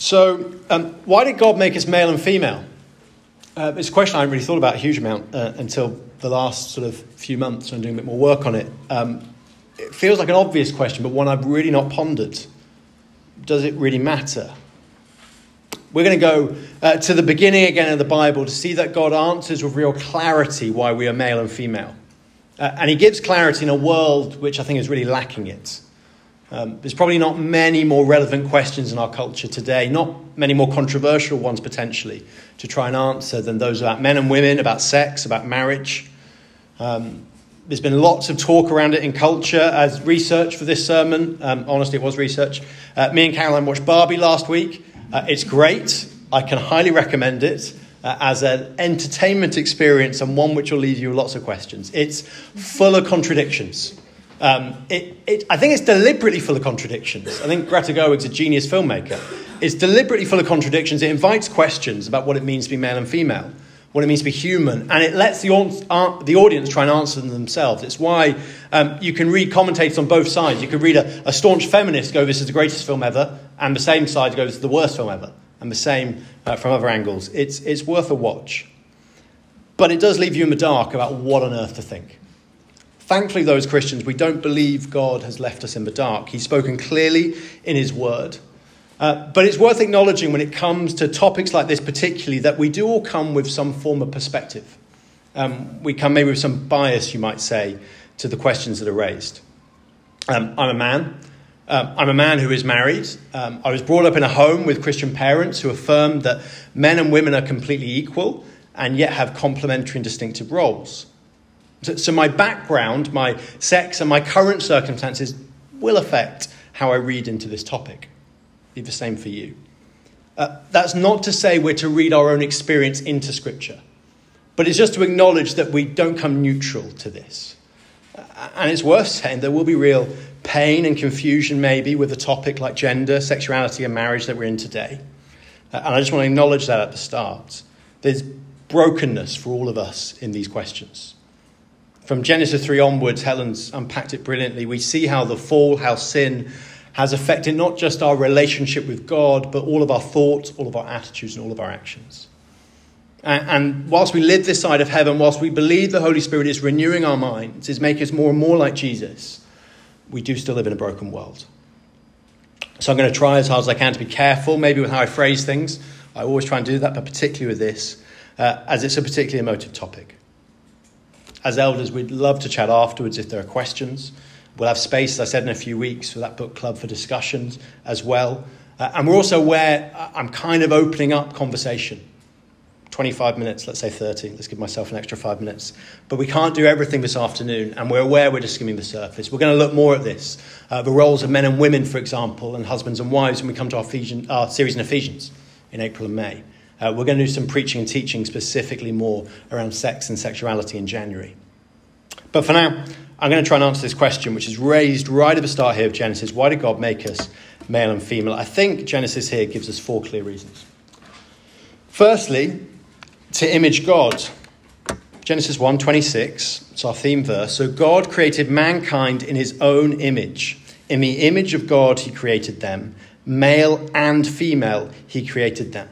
So, um, why did God make us male and female? Uh, it's a question I haven't really thought about a huge amount uh, until the last sort of few months and doing a bit more work on it. Um, it feels like an obvious question, but one I've really not pondered. Does it really matter? We're going to go uh, to the beginning again of the Bible to see that God answers with real clarity why we are male and female. Uh, and he gives clarity in a world which I think is really lacking it. Um, there's probably not many more relevant questions in our culture today, not many more controversial ones potentially to try and answer than those about men and women, about sex, about marriage. Um, there's been lots of talk around it in culture as research for this sermon. Um, honestly, it was research. Uh, me and Caroline watched Barbie last week. Uh, it's great. I can highly recommend it uh, as an entertainment experience and one which will leave you lots of questions. It's full of contradictions. Um, it, it, I think it's deliberately full of contradictions. I think Greta Gerwig's a genius filmmaker. It's deliberately full of contradictions. It invites questions about what it means to be male and female, what it means to be human, and it lets the, the audience try and answer them themselves. It's why um, you can read commentators on both sides. You can read a, a, staunch feminist go, This is the greatest film ever, and the same side goes, This is the worst film ever, and the same uh, from other angles. It's, it's worth a watch. But it does leave you in the dark about what on earth to think. Thankfully, those Christians, we don't believe God has left us in the dark. He's spoken clearly in His word. Uh, but it's worth acknowledging when it comes to topics like this, particularly, that we do all come with some form of perspective. Um, we come maybe with some bias, you might say, to the questions that are raised. Um, I'm a man. Um, I'm a man who is married. Um, I was brought up in a home with Christian parents who affirmed that men and women are completely equal and yet have complementary and distinctive roles. So, so my background, my sex, and my current circumstances will affect how I read into this topic. Be the same for you. Uh, that's not to say we're to read our own experience into Scripture, but it's just to acknowledge that we don't come neutral to this. And it's worth saying there will be real pain and confusion, maybe, with a topic like gender, sexuality, and marriage that we're in today. Uh, and I just want to acknowledge that at the start. There's brokenness for all of us in these questions. From Genesis 3 onwards, Helen's unpacked it brilliantly. We see how the fall, how sin has affected not just our relationship with God, but all of our thoughts, all of our attitudes, and all of our actions. And, whilst we live this side of heaven, whilst we believe the Holy Spirit is renewing our minds, is making us more and more like Jesus, we do still live in a broken world. So I'm going to try as hard as I can to be careful, maybe with how I phrase things. I always try and do that, but particularly with this, uh, as it's a particularly emotive topic. As elders, we'd love to chat afterwards if there are questions. We'll have space, as I said, in a few weeks for that book club for discussions as well. Uh, and we're also aware I'm kind of opening up conversation. 25 minutes, let's say 30. Let's give myself an extra five minutes. But we can't do everything this afternoon, and we're aware we're just skimming the surface. We're going to look more at this uh, the roles of men and women, for example, and husbands and wives when we come to our, Ephesians, our series in Ephesians in April and May. Uh, we're going to do some preaching and teaching specifically more around sex and sexuality in January. But for now, I'm going to try and answer this question, which is raised right at the start here of Genesis. Why did God make us male and female? I think Genesis here gives us four clear reasons. Firstly, to image God. Genesis 1:26, it's our theme verse. So God created mankind in his own image. In the image of God he created them. Male and female he created them.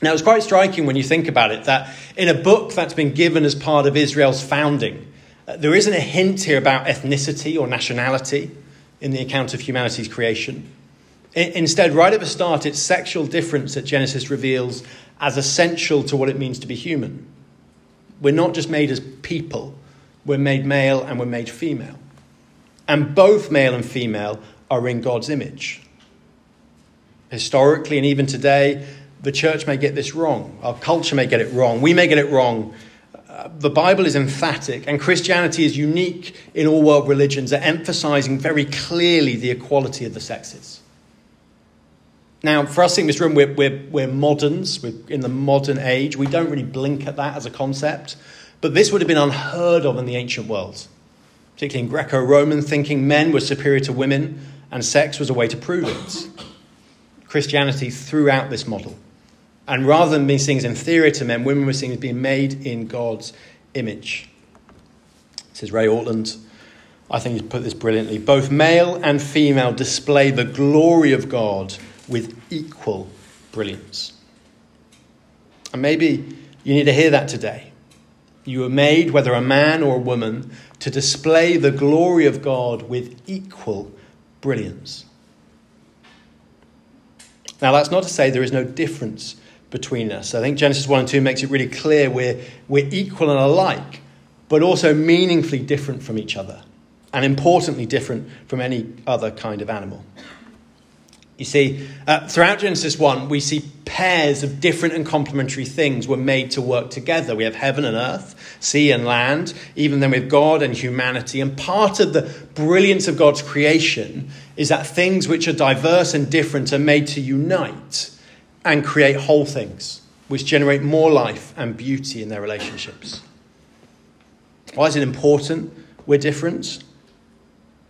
Now, it's quite striking when you think about it that in a book that's been given as part of Israel's founding, uh, there isn't a hint here about ethnicity or nationality in the account of humanity's creation. Instead, right at the start, it's sexual difference that Genesis reveals as essential to what it means to be human. We're not just made as people, we're made male and we're made female. And both male and female are in God's image. Historically and even today, the church may get this wrong. Our culture may get it wrong. We may get it wrong. Uh, the Bible is emphatic, and Christianity is unique in all world religions at emphasizing very clearly the equality of the sexes. Now, for us in this room, we're, we're, we're moderns, we're in the modern age. We don't really blink at that as a concept, but this would have been unheard of in the ancient world, particularly in Greco Roman thinking men were superior to women, and sex was a way to prove it. Christianity threw out this model. And rather than being seen as inferior to men, women were seen as being made in God's image. Says Ray Ortlund. I think he's put this brilliantly. Both male and female display the glory of God with equal brilliance. And maybe you need to hear that today. You were made, whether a man or a woman, to display the glory of God with equal brilliance. Now, that's not to say there is no difference between us. I think Genesis 1 and 2 makes it really clear we're, we're equal and alike, but also meaningfully different from each other, and importantly, different from any other kind of animal. You see, uh, throughout Genesis 1, we see pairs of different and complementary things were made to work together. We have heaven and earth, sea and land, even then with God and humanity. And part of the brilliance of God's creation is that things which are diverse and different are made to unite and create whole things, which generate more life and beauty in their relationships. Why is it important we're different?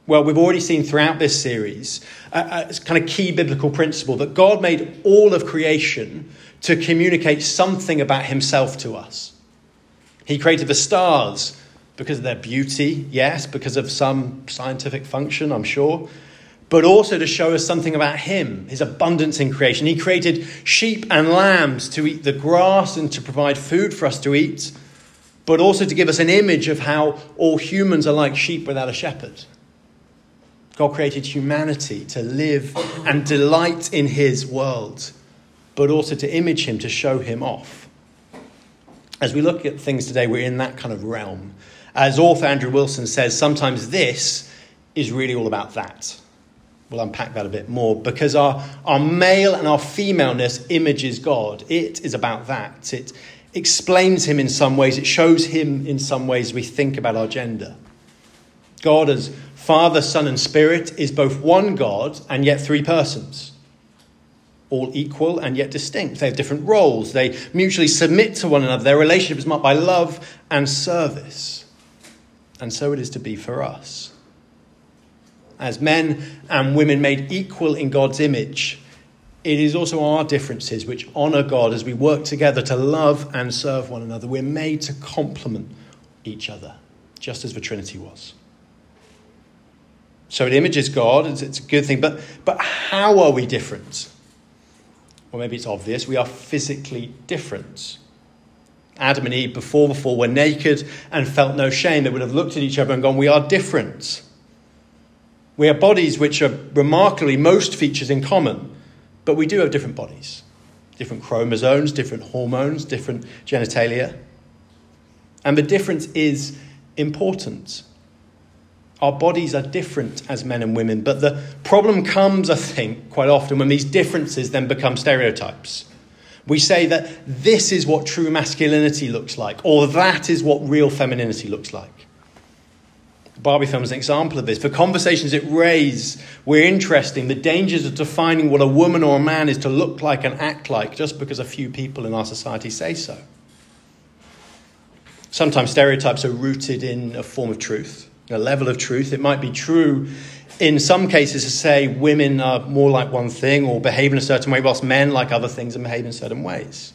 Well, we've already seen throughout this series a, a kind of key biblical principle that God made all of creation to communicate something about himself to us. He created the stars because of their beauty, yes, because of some scientific function, I'm sure, but also to show us something about him, his abundance in creation. He created sheep and lambs to eat the grass and to provide food for us to eat, but also to give us an image of how all humans are like sheep without a shepherd. God created humanity to live and delight in his world, but also to image him, to show him off. As we look at things today, we're in that kind of realm. As author Andrew Wilson says, sometimes this is really all about that. We'll unpack that a bit more because our, our male and our femaleness images God. It is about that. It explains him in some ways, it shows him in some ways we think about our gender. God as Father, Son, and Spirit is both one God and yet three persons. All equal and yet distinct. They have different roles. They mutually submit to one another. Their relationship is marked by love and service. And so it is to be for us. As men and women made equal in God's image, it is also our differences which honour God as we work together to love and serve one another. We're made to complement each other, just as the Trinity was. So it images God, it's, a good thing. But, but how are we different? Well, maybe it's obvious. We are physically different. Adam and Eve, before the fall, were naked and felt no shame. They would have looked at each other and gone, We are different. We have bodies which are remarkably most features in common, but we do have different bodies, different chromosomes, different hormones, different genitalia. And the difference is important. Our bodies are different as men and women, but the problem comes, I think, quite often when these differences then become stereotypes. We say that this is what true masculinity looks like, or that is what real femininity looks like. Barbie film is an example of this. The conversations it raises, we're interesting. The dangers of defining what a woman or a man is to look like and act like just because a few people in our society say so. Sometimes stereotypes are rooted in a form of truth a level of truth. It might be true in some cases to say women are more like one thing or behave in a certain way, whilst men like other things and behave in certain ways.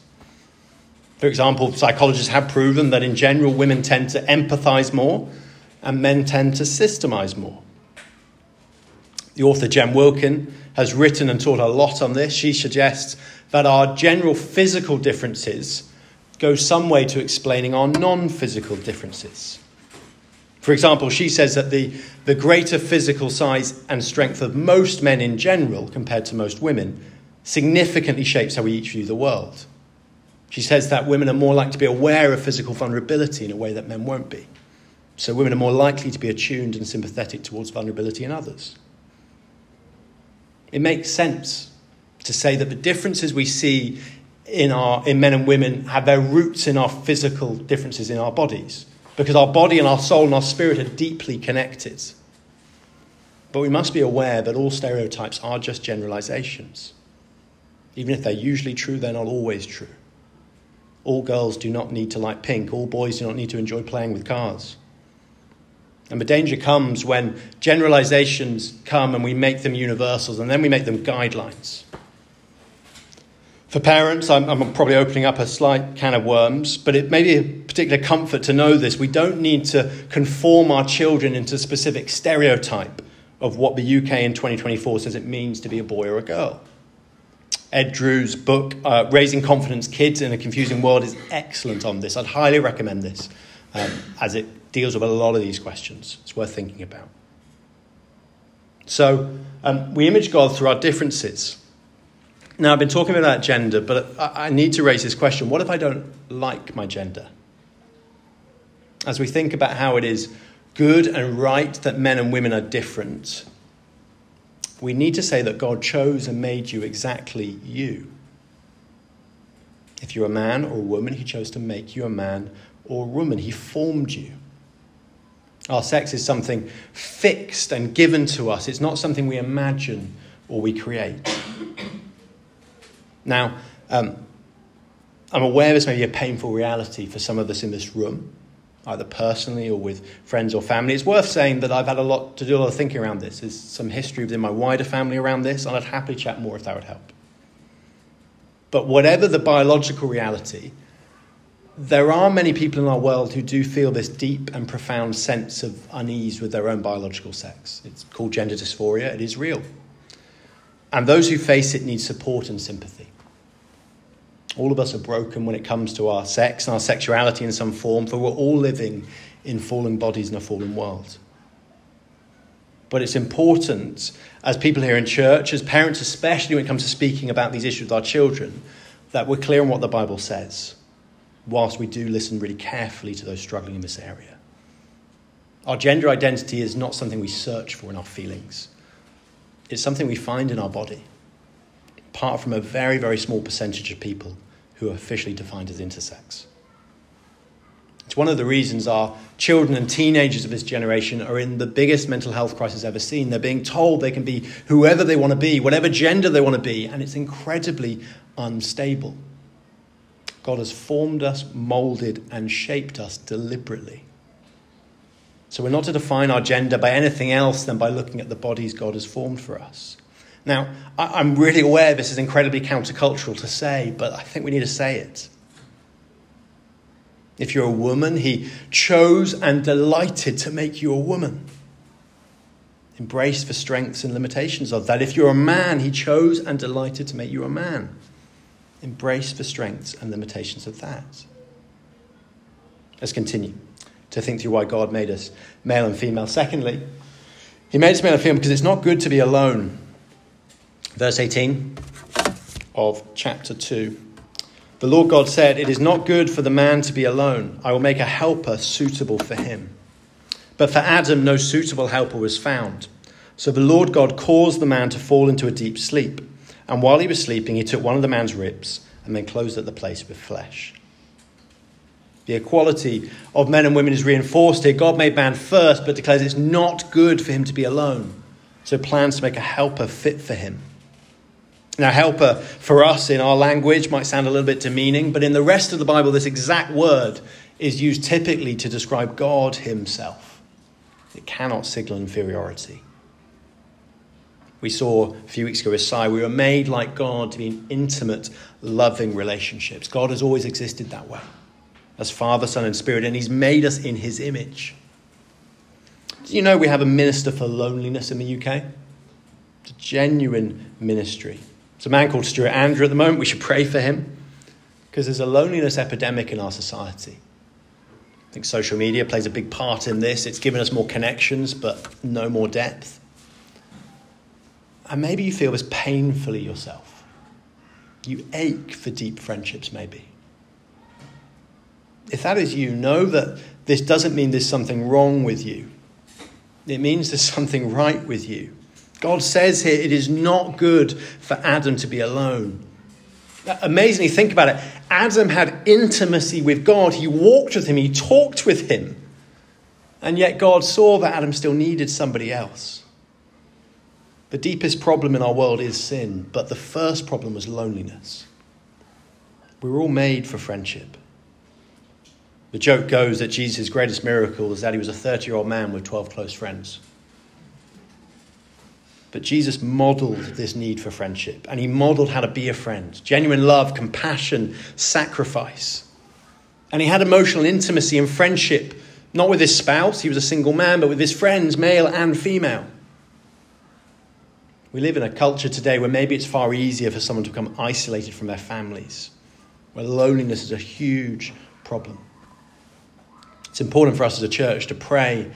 For example, psychologists have proven that in general women tend to empathize more and men tend to systemize more. The author Jen Wilkin has written and taught a lot on this. She suggests that our general physical differences go some way to explaining our non physical differences. For example, she says that the, the greater physical size and strength of most men in general, compared to most women, significantly shapes how we each view the world. She says that women are more likely to be aware of physical vulnerability in a way that men won't be. So women are more likely to be attuned and sympathetic towards vulnerability in others. It makes sense to say that the differences we see in, our, in men and women have their roots in our physical differences in our bodies because our body and our soul and our spirit are deeply connected. But we must be aware that all stereotypes are just generalizations. Even if they're usually true, they're not always true. All girls do not need to like pink, all boys do not need to enjoy playing with cars. And the danger comes when generalizations come and we make them universals and then we make them guidelines. For parents, I'm, I'm, probably opening up a slight can of worms, but it may be a particular comfort to know this. We don't need to conform our children into a specific stereotype of what the UK in 2024 says it means to be a boy or a girl. Ed Drew's book, uh, Raising Confident Kids in a Confusing World, is excellent on this. I'd highly recommend this um, as it deals with a lot of these questions. It's worth thinking about. So, um, we image God through our differences. Now, I've been talking about gender, but I, I need to raise this question what if I don't like my gender? As we think about how it is good and right that men and women are different, we need to say that God chose and made you exactly you. If you're a man or a woman, He chose to make you a man or a woman. He formed you. Our sex is something fixed and given to us, it's not something we imagine or we create. Now, um, I'm aware this may be a painful reality for some of us in this room either personally or with friends or family. It's worth saying that I've had a lot to do a lot of thinking around this. There's some history within my wider family around this, and I'd happily chat more if that would help. But whatever the biological reality, there are many people in our world who do feel this deep and profound sense of unease with their own biological sex. It's called gender dysphoria, it is real. And those who face it need support and sympathy. All of us are broken when it comes to our sex and our sexuality in some form, for we're all living in fallen bodies in a fallen world. But it's important, as people here in church, as parents especially when it comes to speaking about these issues with our children, that we're clear on what the Bible says, whilst we do listen really carefully to those struggling in this area. Our gender identity is not something we search for in our feelings, it's something we find in our body apart from a very, very small percentage of people who are officially defined as intersex. It's one of the reasons our children and teenagers of this generation are in the biggest mental health crisis ever seen. They're being told they can be whoever they want to be, whatever gender they want to be, and it's incredibly unstable. God has formed us, molded, and shaped us deliberately. So we're not to define our gender by anything else than by looking at the bodies God has formed for us. Now, I'm really aware this is incredibly countercultural to say, but I think we need to say it. If you're a woman, he chose and delighted to make you a woman. Embrace the strengths and limitations of that. If you're a man, he chose and delighted to make you a man. Embrace the strengths and limitations of that. Let's continue to think through why God made us male and female. Secondly, he made us male and female because it's not good to be alone. Verse 18 of chapter 2. The Lord God said, It is not good for the man to be alone. I will make a helper suitable for him. But for Adam, no suitable helper was found. So the Lord God caused the man to fall into a deep sleep. And while he was sleeping, he took one of the man's ribs and then closed at the place with flesh. The equality of men and women is reinforced here. God made man first, but declares it's not good for him to be alone. So plans to make a helper fit for him. Now, helper for us in our language might sound a little bit demeaning, but in the rest of the Bible, this exact word is used typically to describe God Himself. It cannot signal inferiority. We saw a few weeks ago with Si, we were made like God to be in intimate, loving relationships. God has always existed that way as Father, Son, and Spirit, and He's made us in His image. Do you know we have a minister for loneliness in the UK? It's a genuine ministry. It's a man called Stuart Andrew at the moment. We should pray for him because there's a loneliness epidemic in our society. I think social media plays a big part in this. It's given us more connections, but no more depth. And maybe you feel this painfully yourself. You ache for deep friendships, maybe. If that is you, know that this doesn't mean there's something wrong with you. It means there's something right with you. God says here it is not good for Adam to be alone. Amazingly, think about it. Adam had intimacy with God. He walked with him, he talked with him. And yet God saw that Adam still needed somebody else. The deepest problem in our world is sin, but the first problem was loneliness. We were all made for friendship. The joke goes that Jesus' greatest miracle is that he was a 30 year old man with 12 close friends. But Jesus modeled this need for friendship, and he modeled how to be a friend genuine love, compassion, sacrifice. And he had emotional intimacy and friendship, not with his spouse, he was a single man, but with his friends, male and female. We live in a culture today where maybe it's far easier for someone to become isolated from their families, where loneliness is a huge problem. It's important for us as a church to pray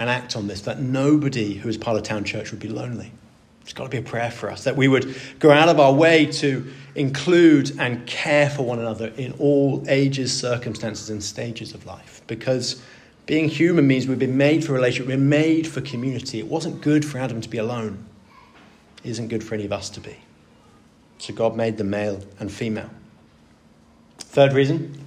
and act on this, that nobody who is part of town church would be lonely. It's got to be a prayer for us that we would go out of our way to include and care for one another in all ages, circumstances, and stages of life. Because being human means we've been made for relationship, we're made for community. It wasn't good for Adam to be alone, isn't good for any of us to be. So God made them male and female. Third reason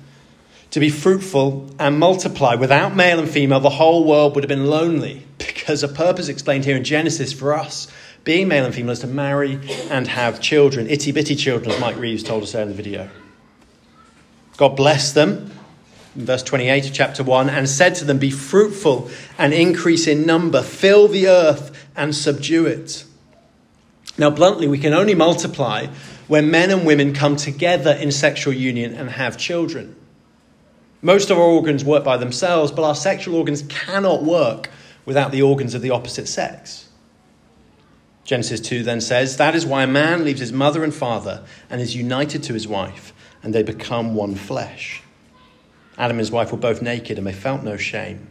to be fruitful and multiply. Without male and female, the whole world would have been lonely because a purpose explained here in Genesis for us being male and female is to marry and have children, itty bitty children, as Mike Reeves told us there in the video. God blessed them, verse 28 of chapter 1, and said to them, Be fruitful and increase in number, fill the earth and subdue it. Now, bluntly, we can only multiply when men and women come together in sexual union and have children. Most of our organs work by themselves, but our sexual organs cannot work without the organs of the opposite sex. Genesis 2 then says, That is why a man leaves his mother and father and is united to his wife, and they become one flesh. Adam and his wife were both naked, and they felt no shame.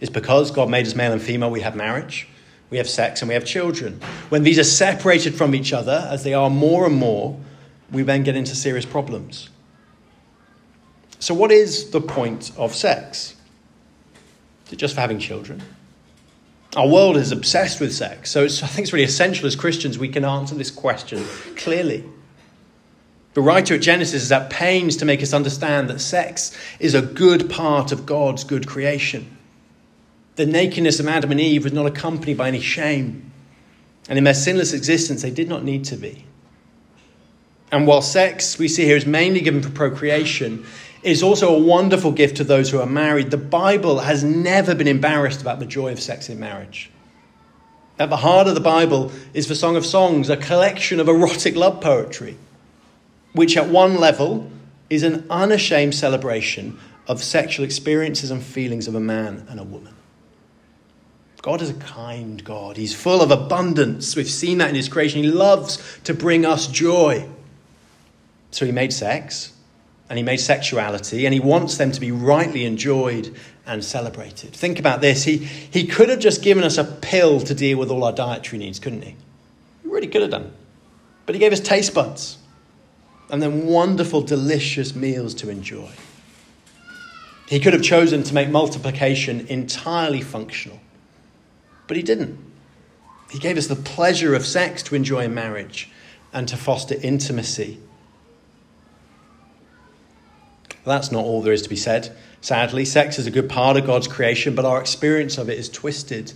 It's because God made us male and female, we have marriage, we have sex, and we have children. When these are separated from each other, as they are more and more, we then get into serious problems. So, what is the point of sex? Is it just for having children? Our world is obsessed with sex. So I think it's really essential as Christians we can answer this question clearly. The writer at Genesis is at pains to make us understand that sex is a good part of God's good creation. The nakedness of Adam and Eve was not accompanied by any shame. And in their sinless existence, they did not need to be. And while sex, we see here, is mainly given for procreation, is also a wonderful gift to those who are married. The Bible has never been embarrassed about the joy of sex in marriage. At the heart of the Bible is the Song of Songs, a collection of erotic love poetry, which at one level is an unashamed celebration of sexual experiences and feelings of a man and a woman. God is a kind God. He's full of abundance. We've seen that in His creation. He loves to bring us joy. So He made sex and he made sexuality, and he wants them to be rightly enjoyed and celebrated. Think about this. He, he could have just given us a pill to deal with all our dietary needs, couldn't he? He really could have done. But he gave us taste buds and then wonderful, delicious meals to enjoy. He could have chosen to make multiplication entirely functional, but he didn't. He gave us the pleasure of sex to enjoy marriage and to foster intimacy that's not all there is to be said. Sadly, sex is a good part of God's creation, but our experience of it is twisted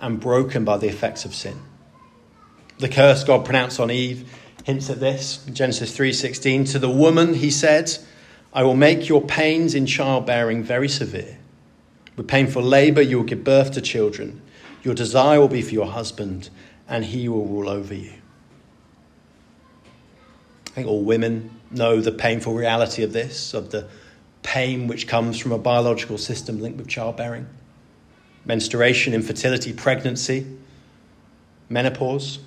and broken by the effects of sin. The curse God pronounced on Eve hints at this. Genesis 3:16, to the woman he said, I will make your pains in childbearing very severe. With painful labor you will give birth to children. Your desire will be for your husband, and he will rule over you. I think all women know the painful reality of this, of the pain which comes from a biological system linked with childbearing, menstruation, infertility, pregnancy, menopause.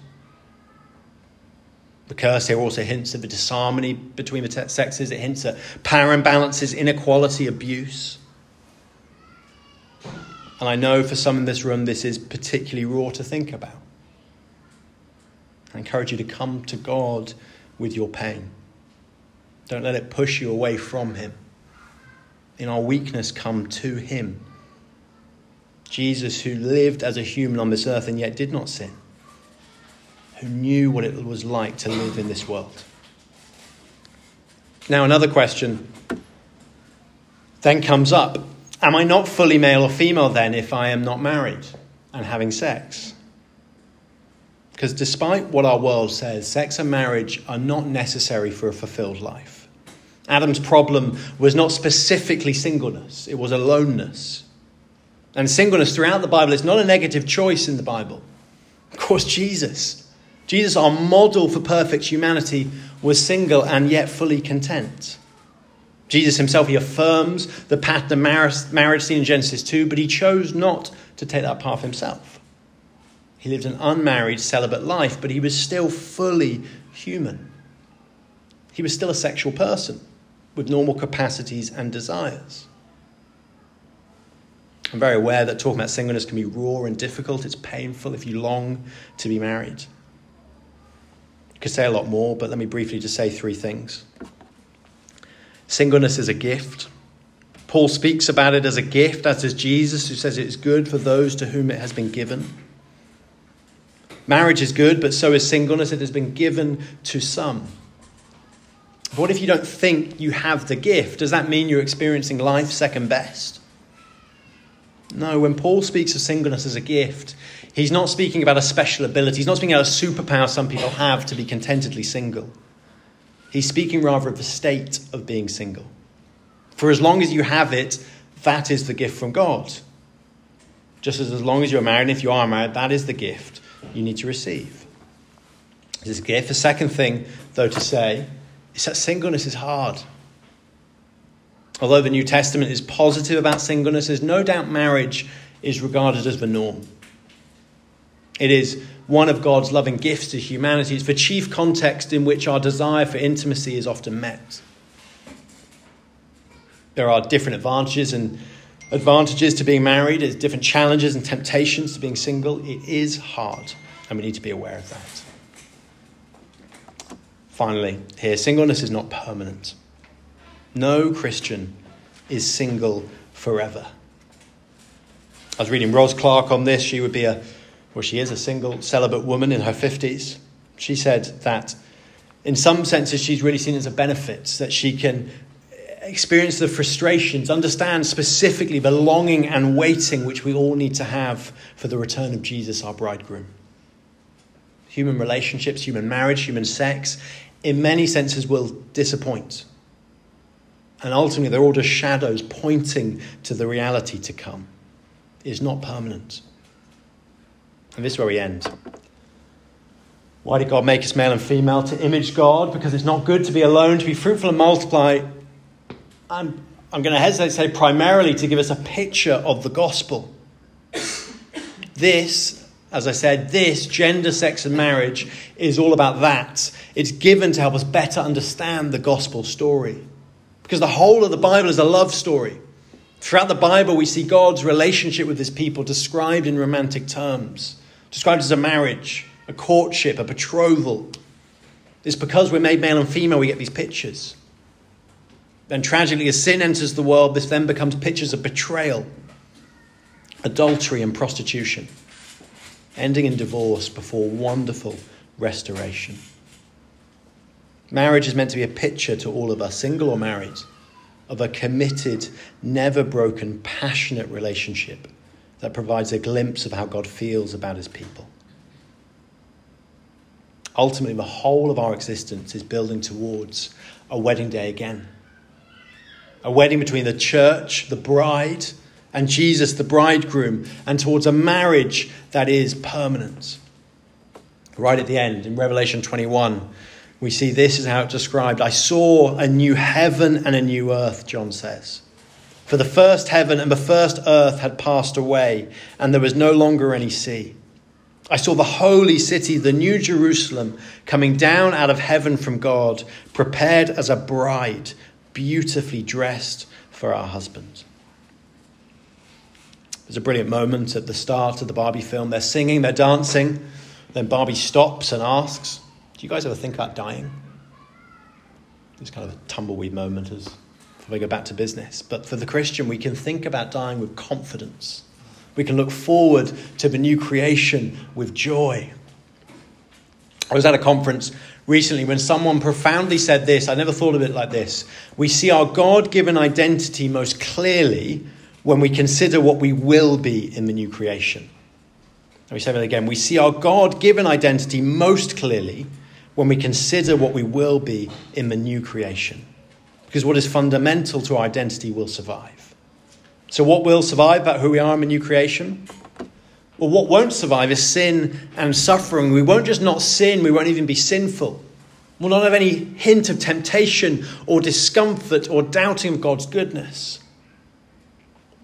The curse here also hints at the disharmony between the sexes. It hints at power imbalances, inequality, abuse. And I know for some in this room this is particularly raw to think about. I encourage you to come to God with your pain. Don't let it push you away from Him. In our weakness, come to Him. Jesus, who lived as a human on this earth and yet did not sin, who knew what it was like to live in this world. Now, another question then comes up Am I not fully male or female then if I am not married and having sex? Because despite what our world says, sex and marriage are not necessary for a fulfilled life. Adam's problem was not specifically singleness, it was aloneness. And singleness throughout the Bible is not a negative choice in the Bible. Of course, Jesus, Jesus, our model for perfect humanity, was single and yet fully content. Jesus himself, he affirms the path of marriage seen in Genesis 2, but he chose not to take that path himself. He lived an unmarried, celibate life, but he was still fully human. He was still a sexual person with normal capacities and desires. I'm very aware that talking about singleness can be raw and difficult. It's painful if you long to be married. I could say a lot more, but let me briefly just say three things. Singleness is a gift. Paul speaks about it as a gift, as does Jesus, who says it is good for those to whom it has been given. Marriage is good, but so is singleness. It has been given to some. But what if you don't think you have the gift? Does that mean you're experiencing life second best? No, when Paul speaks of singleness as a gift, he's not speaking about a special ability. He's not speaking about a superpower some people have to be contentedly single. He's speaking rather of the state of being single. For as long as you have it, that is the gift from God. Just as as long as you're married, and if you are married, that is the gift you need to receive. This gift. The second thing, though, to say is that singleness is hard. Although the New Testament is positive about singleness, there's no doubt marriage is regarded as the norm. It is one of God's loving gifts to humanity. It's the chief context in which our desire for intimacy is often met. There are different advantages and advantages to being married, there's different challenges and temptations to being single. It is hard, and we need to be aware of that. Finally, here, singleness is not permanent. No Christian is single forever. I was reading Ros Clarke on this. She would be a, well, she is a single celibate woman in her 50s. She said that in some senses she's really seen as a benefit, that she can experience the frustrations, understand specifically the longing and waiting which we all need to have for the return of Jesus, our bridegroom. Human relationships, human marriage, human sex, in many senses will disappoint. And ultimately, they're all just shadows pointing to the reality to come. It is not permanent. And this is where we end. Why did God make us male and female? To image God, because it's not good to be alone, to be fruitful and multiply, I'm, I'm going to hesitate to say primarily to give us a picture of the gospel. This, as I said, this, gender, sex, and marriage, is all about that. It's given to help us better understand the gospel story. Because the whole of the Bible is a love story. Throughout the Bible, we see God's relationship with his people described in romantic terms, described as a marriage, a courtship, a betrothal. It's because we're made male and female we get these pictures. Then tragically, as sin enters the world, this then becomes pictures of betrayal, adultery, and prostitution, ending in divorce before wonderful restoration. Marriage is meant to be a picture to all of us, single or married, of a committed, never broken, passionate relationship that provides a glimpse of how God feels about his people. Ultimately, the whole of our existence is building towards a wedding day again a wedding between the church, the bride, and Jesus, the bridegroom, and towards a marriage that is permanent. Right at the end, in Revelation 21, we see this is how it's described. I saw a new heaven and a new earth, John says. For the first heaven and the first earth had passed away, and there was no longer any sea. I saw the holy city, the new Jerusalem, coming down out of heaven from God, prepared as a bride beautifully dressed for our husband. There's a brilliant moment at the start of the Barbie film. They're singing, they're dancing. Then Barbie stops and asks, Do you guys ever think about dying? It's kind of a tumbleweed moment as we go back to business. But for the Christian, we can think about dying with confidence. We can look forward to the new creation with joy. I was at a conference recently when someone profoundly said this. I never thought of it like this. We see our God given identity most clearly when we consider what we will be in the new creation. Let me say that again. We see our God given identity most clearly when we consider what we will be in the new creation. Because what is fundamental to our identity will survive. So, what will survive about who we are in the new creation? Well, what won't survive is sin and suffering. We won't just not sin, we won't even be sinful. We'll not have any hint of temptation or discomfort or doubting of God's goodness.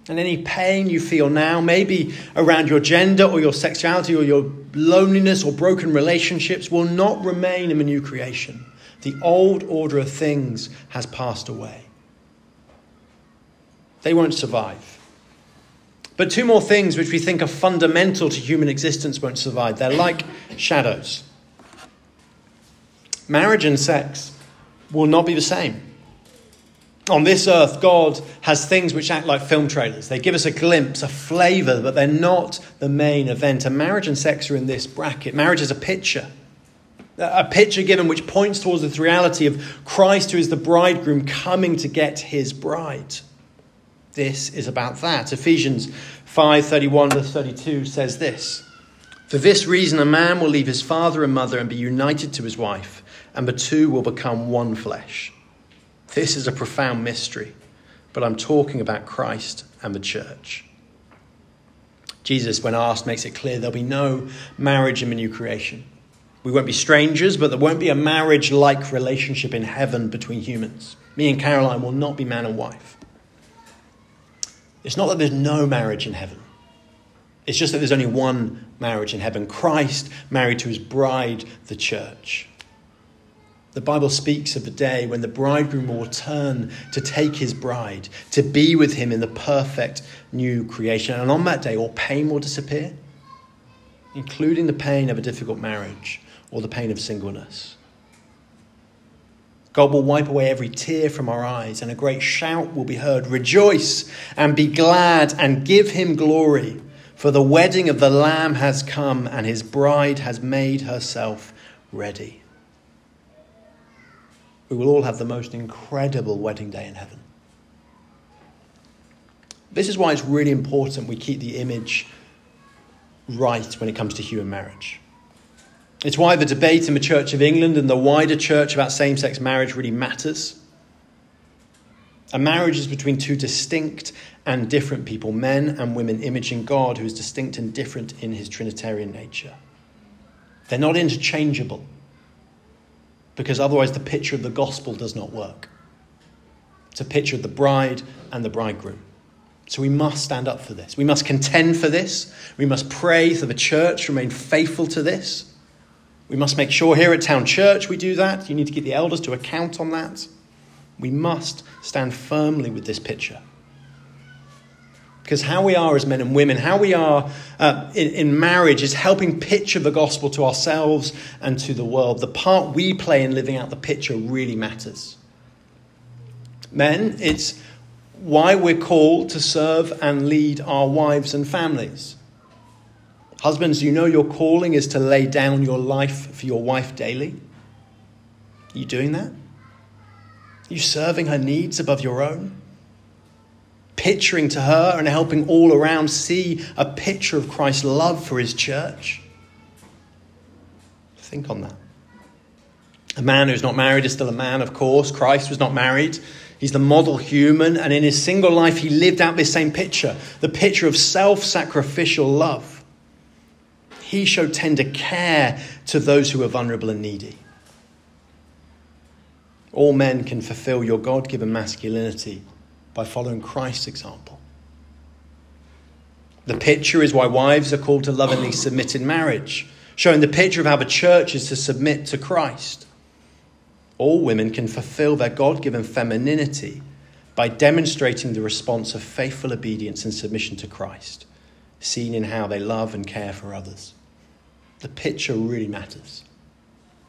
And any pain you feel now, maybe around your gender or your sexuality or your loneliness or broken relationships, will not remain in the new creation. The old order of things has passed away. They won't survive. But two more things which we think are fundamental to human existence won't survive. They're like shadows. Marriage and sex will not be the same. On this earth, God has things which act like film trailers. They give us a glimpse, a flavour, but they're not the main event. And marriage and sex are in this bracket. Marriage is a picture. A picture given which points towards the reality of Christ, who is the bridegroom, coming to get his bride. This is about that. Ephesians 5 31 to 32 says this For this reason, a man will leave his father and mother and be united to his wife, and the two will become one flesh. This is a profound mystery, but I'm talking about Christ and the church. Jesus, when asked, makes it clear there'll be no marriage in the new creation. We won't be strangers, but there won't be a marriage like relationship in heaven between humans. Me and Caroline will not be man and wife. It's not that there's no marriage in heaven. It's just that there's only one marriage in heaven Christ married to his bride, the church. The Bible speaks of the day when the bridegroom will return to take his bride, to be with him in the perfect new creation. And on that day, all pain will disappear, including the pain of a difficult marriage or the pain of singleness. God will wipe away every tear from our eyes, and a great shout will be heard Rejoice and be glad and give him glory, for the wedding of the Lamb has come, and his bride has made herself ready we will all have the most incredible wedding day in heaven. This is why it's really important we keep the image right when it comes to human marriage. It's why the debate in the Church of England and the wider church about same sex marriage really matters. A marriage is between two distinct and different people, men and women, imaging God, who is distinct and different in his Trinitarian nature. They're not interchangeable because otherwise the picture of the gospel does not work. It's a picture of the bride and the bridegroom. So we must stand up for this. We must contend for this. We must pray for the church remain faithful to this. We must make sure here at Town Church we do that. You need to get the elders to account on that. We must stand firmly with this picture. Because how we are as men and women, how we are uh, in, in marriage, is helping picture the gospel to ourselves and to the world. The part we play in living out the picture really matters. Men, it's why we're called to serve and lead our wives and families. Husbands, you know your calling is to lay down your life for your wife daily. Are you doing that? Are you serving her needs above your own? picturing to her and helping all around see a picture of Christ's love for his church? Think on that. A man who's not married is still a man, of course. Christ was not married. He's the model human, and in his single life, he lived out this same picture the picture of self sacrificial love. He showed tender care to those who were vulnerable and needy. All men can fulfill your God given masculinity by following Christ's example. The picture is why wives are called to lovingly submit in marriage, showing the picture of how the church is to submit to Christ. All women can fulfill their God given femininity by demonstrating the response of faithful obedience and submission to Christ, seen in how they love and care for others. The picture really matters.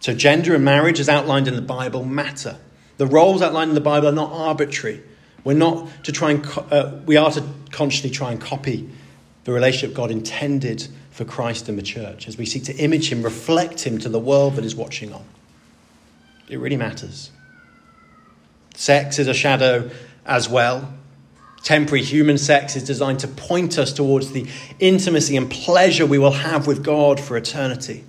So, gender and marriage, as outlined in the Bible, matter. The roles outlined in the Bible are not arbitrary. We're not to try and, uh, we are to consciously try and copy the relationship God intended for Christ and the church as we seek to image Him, reflect Him to the world that is watching on. It really matters. Sex is a shadow as well. Temporary human sex is designed to point us towards the intimacy and pleasure we will have with God for eternity.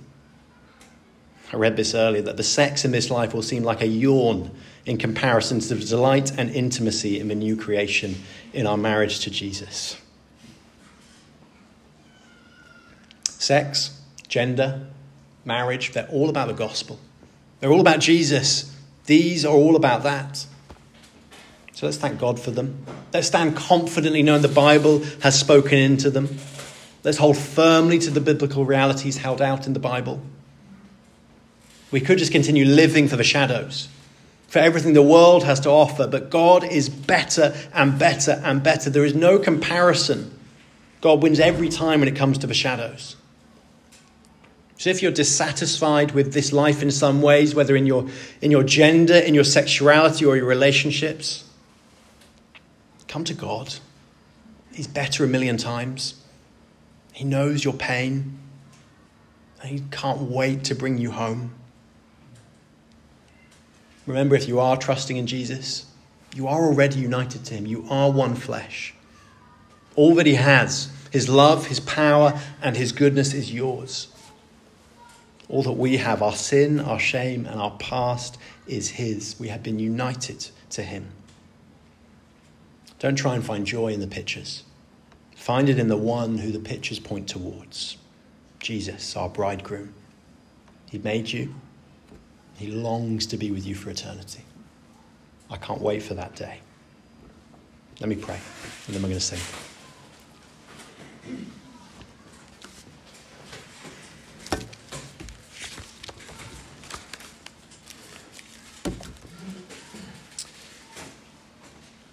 I read this earlier that the sex in this life will seem like a yawn in comparison to the delight and intimacy in the new creation in our marriage to Jesus. Sex, gender, marriage, they're all about the gospel. They're all about Jesus. These are all about that. So let's thank God for them. Let's stand confidently knowing the Bible has spoken into them. Let's hold firmly to the biblical realities held out in the Bible. We could just continue living for the shadows, for everything the world has to offer, but God is better and better and better. There is no comparison. God wins every time when it comes to the shadows. So if you're dissatisfied with this life in some ways, whether in your, in your gender, in your sexuality, or your relationships, come to God. He's better a million times. He knows your pain. He can't wait to bring you home. Remember, if you are trusting in Jesus, you are already united to him. You are one flesh. All that he has, his love, his power, and his goodness is yours. All that we have, our sin, our shame, and our past, is his. We have been united to him. Don't try and find joy in the pictures. Find it in the one who the pictures point towards Jesus, our bridegroom. He made you, he longs to be with you for eternity. I can't wait for that day. Let me pray, and then we're going to sing.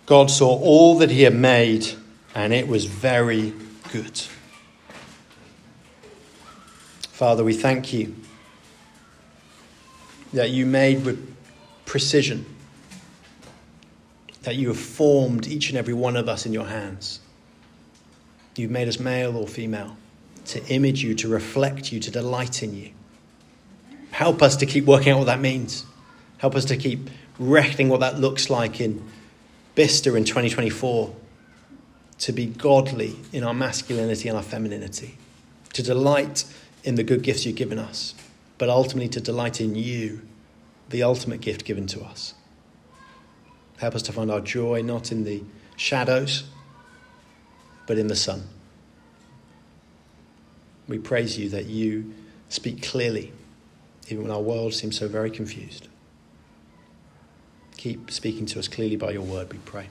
God saw all that he had made, and it was very good. Father, we thank you that you made with precision, that you have formed each and every one of us in your hands. You've made us male or female to image you, to reflect you, to delight in you. Help us to keep working out what that means. Help us to keep reckoning what that looks like in Bicester in 2024. To be godly in our masculinity and our femininity. To delight in the good gifts you've given us but ultimately to delight in you, the ultimate gift given to us. Help us to find our joy not in the shadows, but in the sun. We praise you that you speak clearly, even when our world seems so very confused. Keep speaking to us clearly by your word, we pray.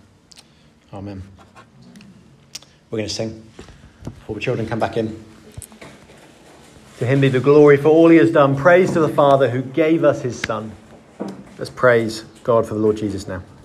Amen. We're going to sing before the children come back in. To him be the glory for all he has done. Praise to the Father who gave us his Son. Let's praise God for the Lord Jesus now.